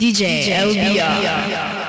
DJ, LBR. É,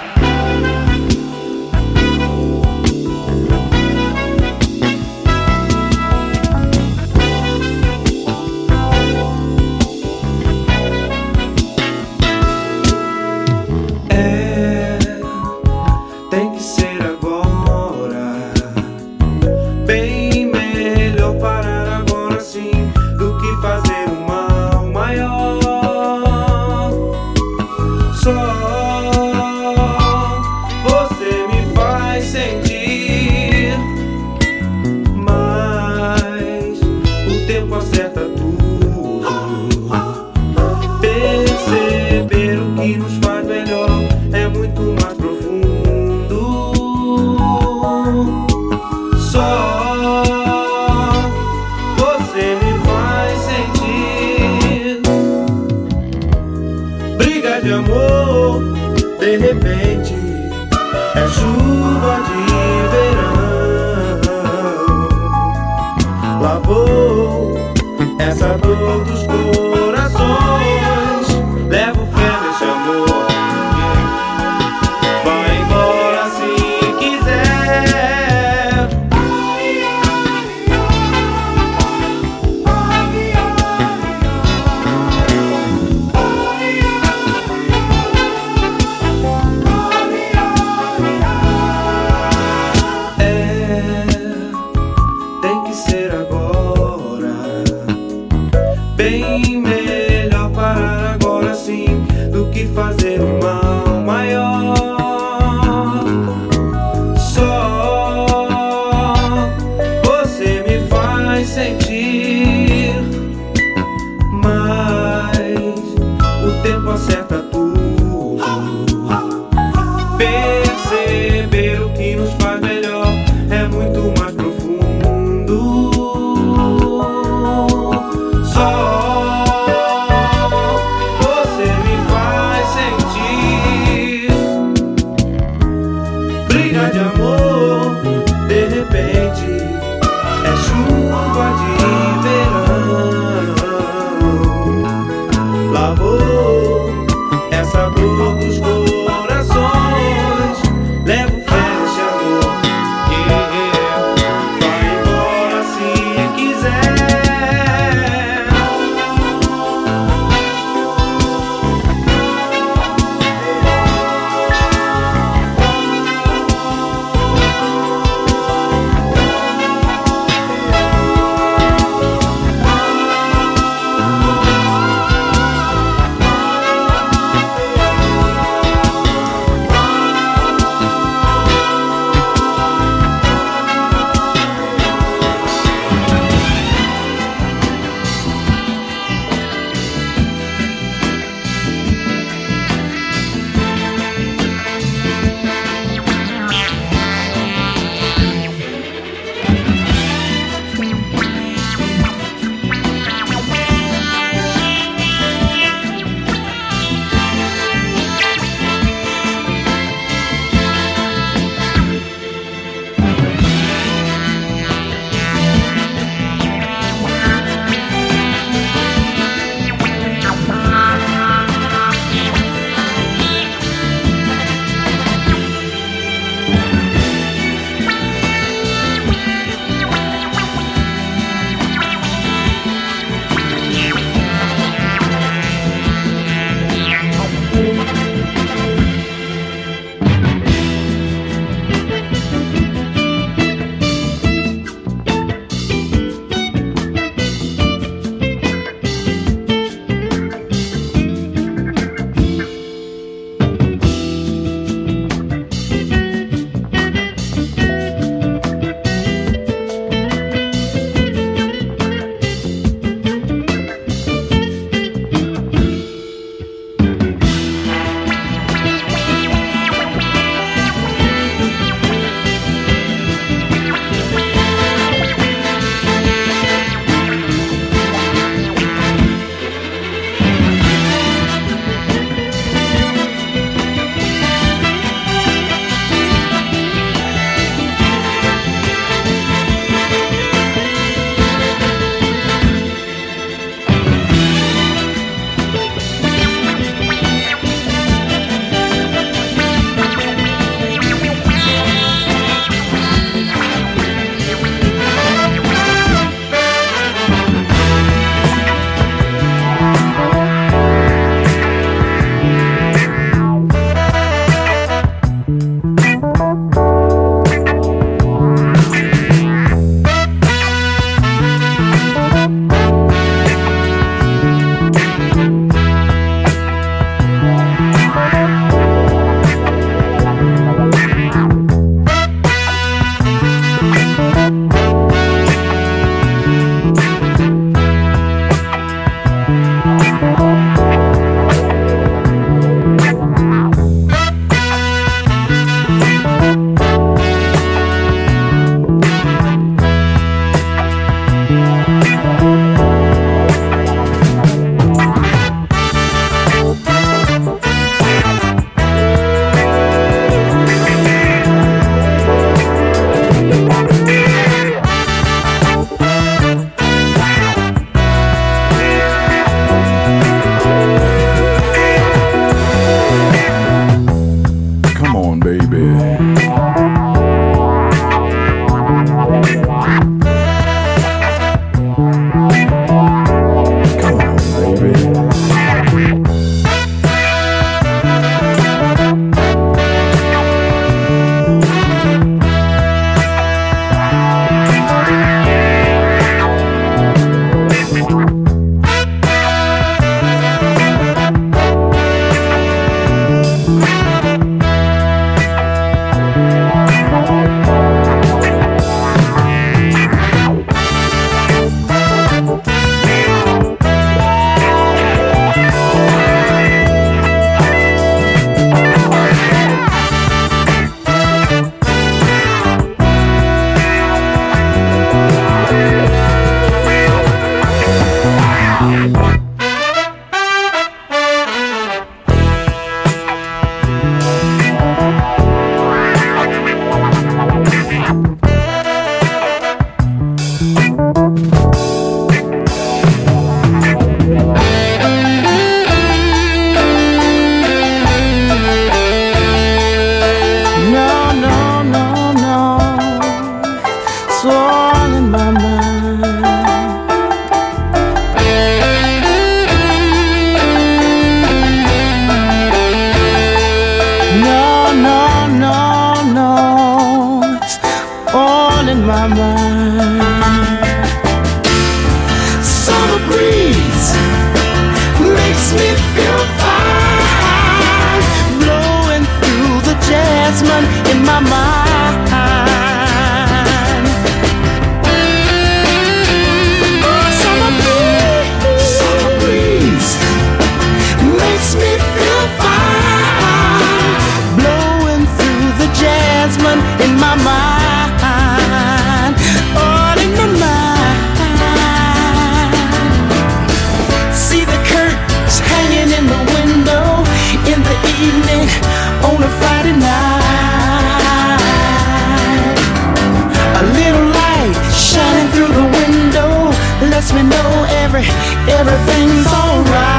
everything's alright.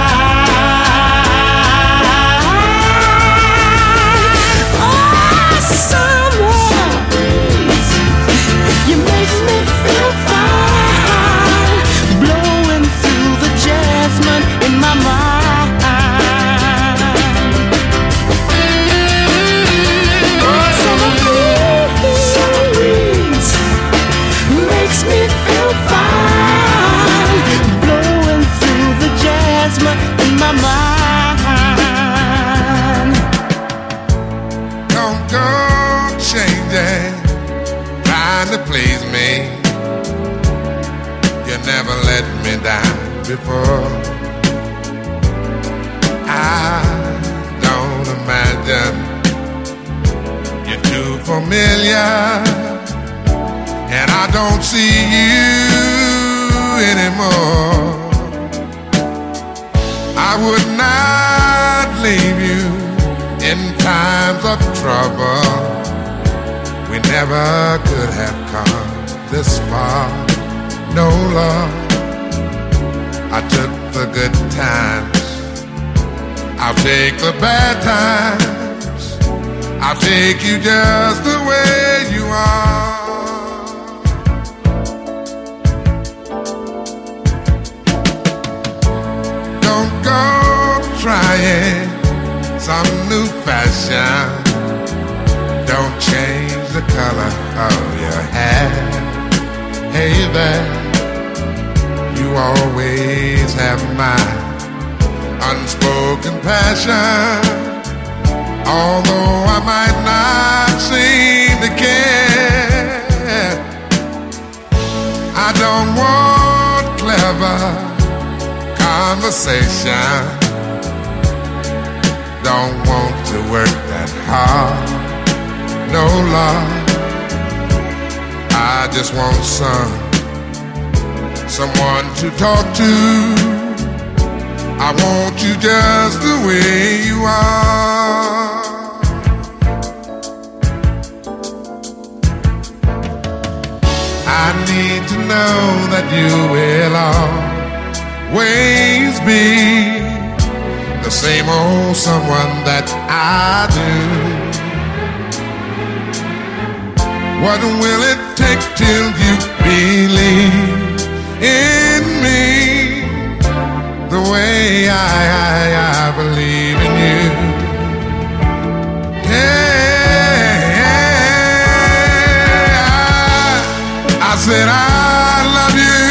said, I love you,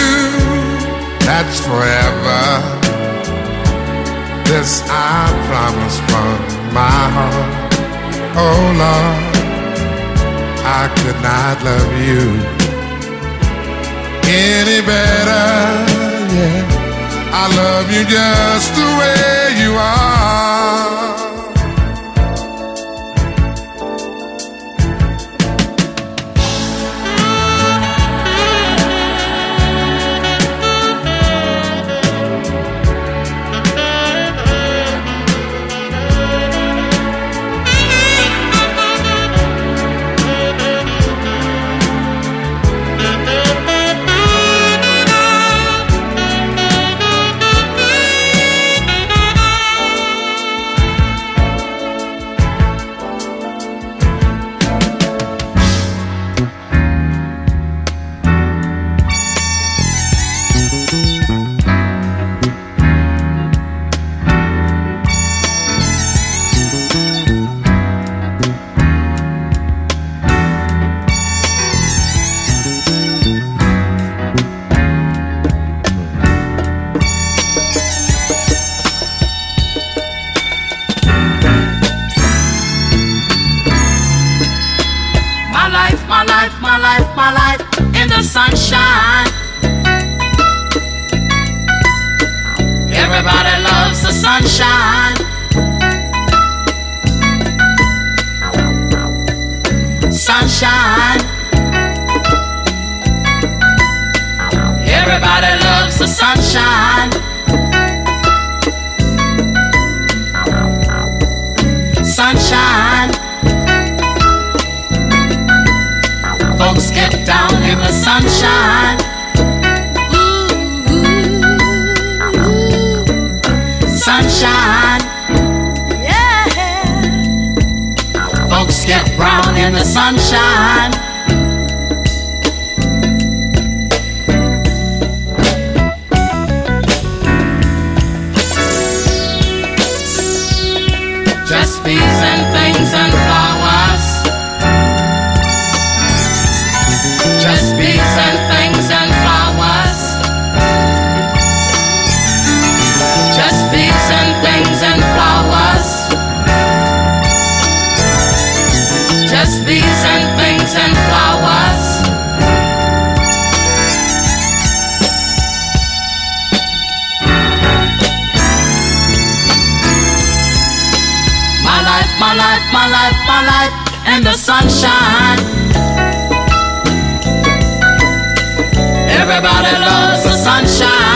that's forever. This I promise from my heart. Oh Lord, I could not love you any better. Yeah, I love you just the way you are. shine.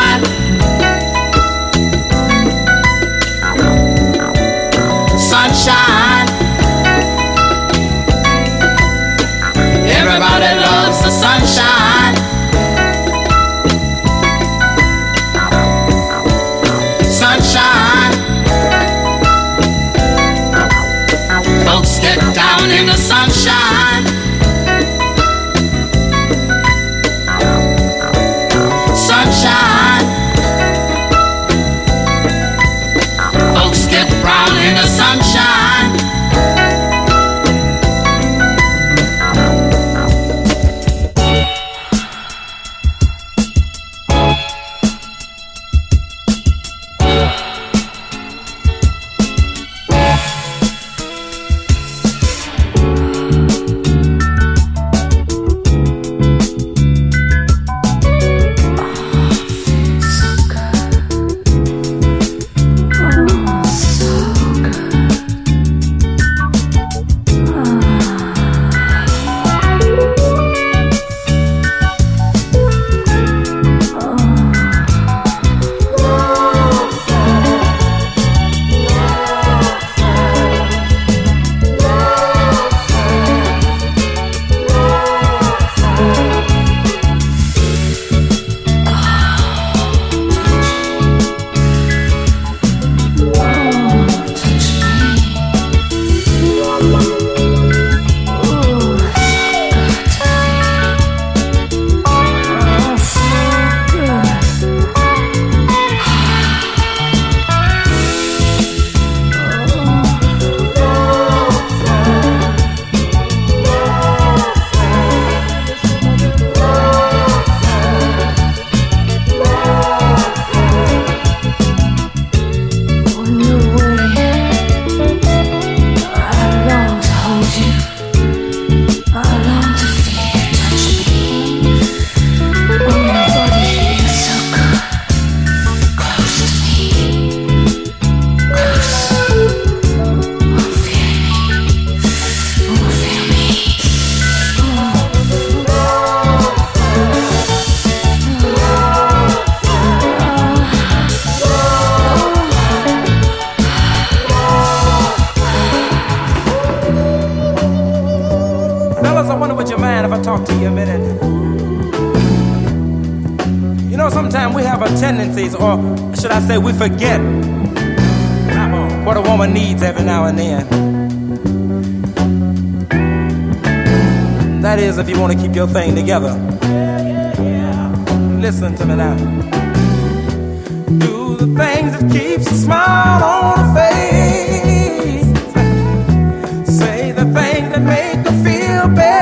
or should I say, we forget what a woman needs every now and then. That is, if you want to keep your thing together. Listen to me now. Do the things that keeps a smile on her face. Say the things that make her feel better.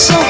So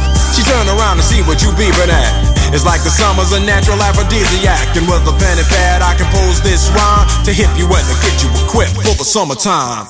She turn around to see what you beeping at. It's like the summer's a natural aphrodisiac. And with a pen and pad, I compose this rhyme to hip you and to get you equipped for the summertime.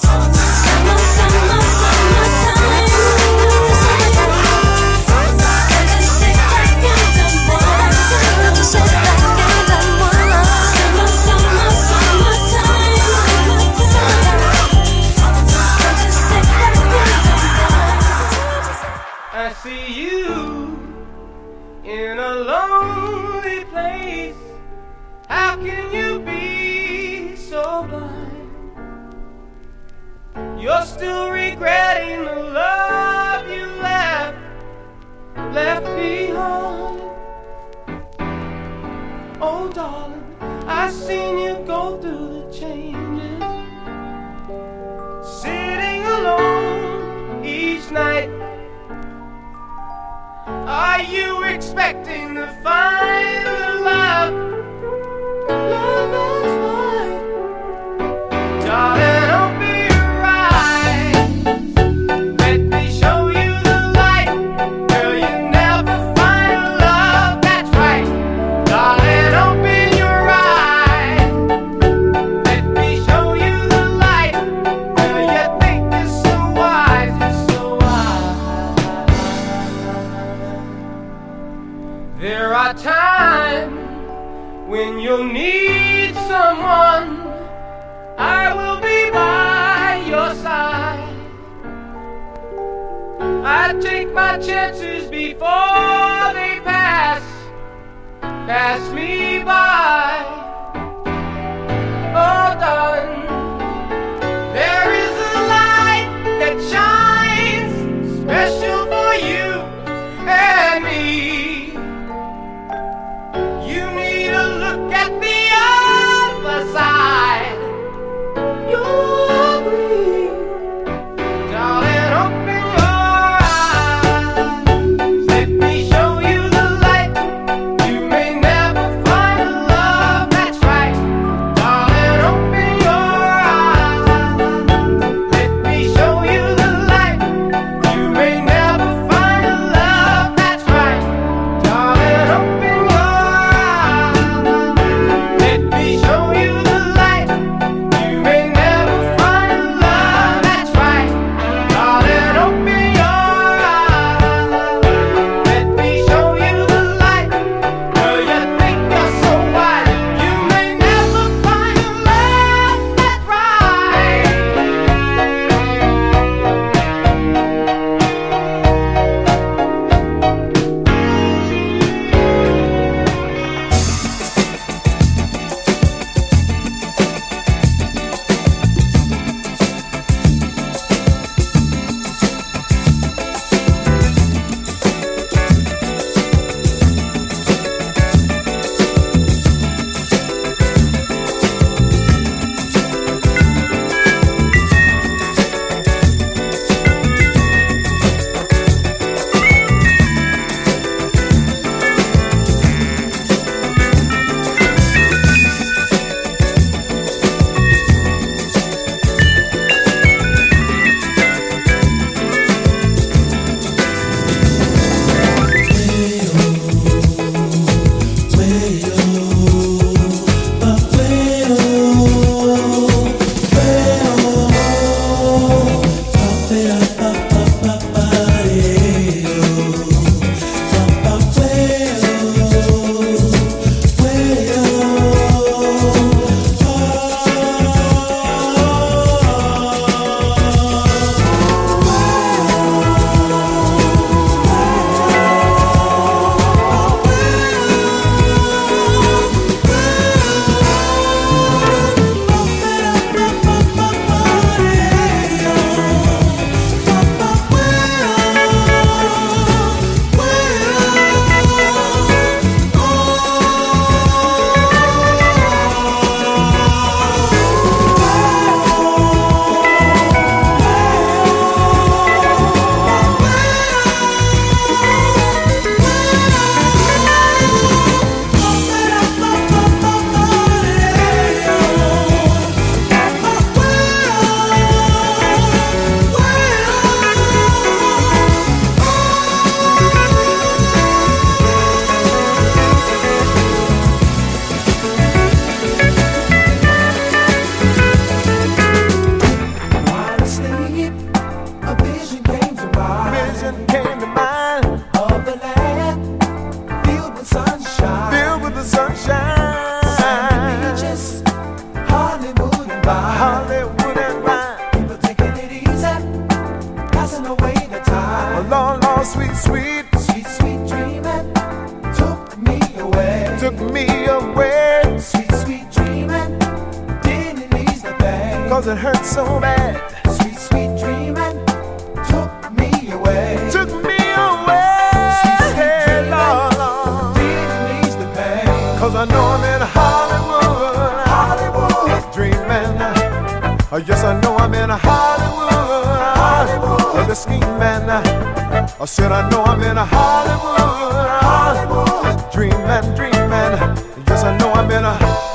asking man. I said, I know I'm in a Hollywood, Hollywood, dreaming, dreaming. Yes, I know I'm in a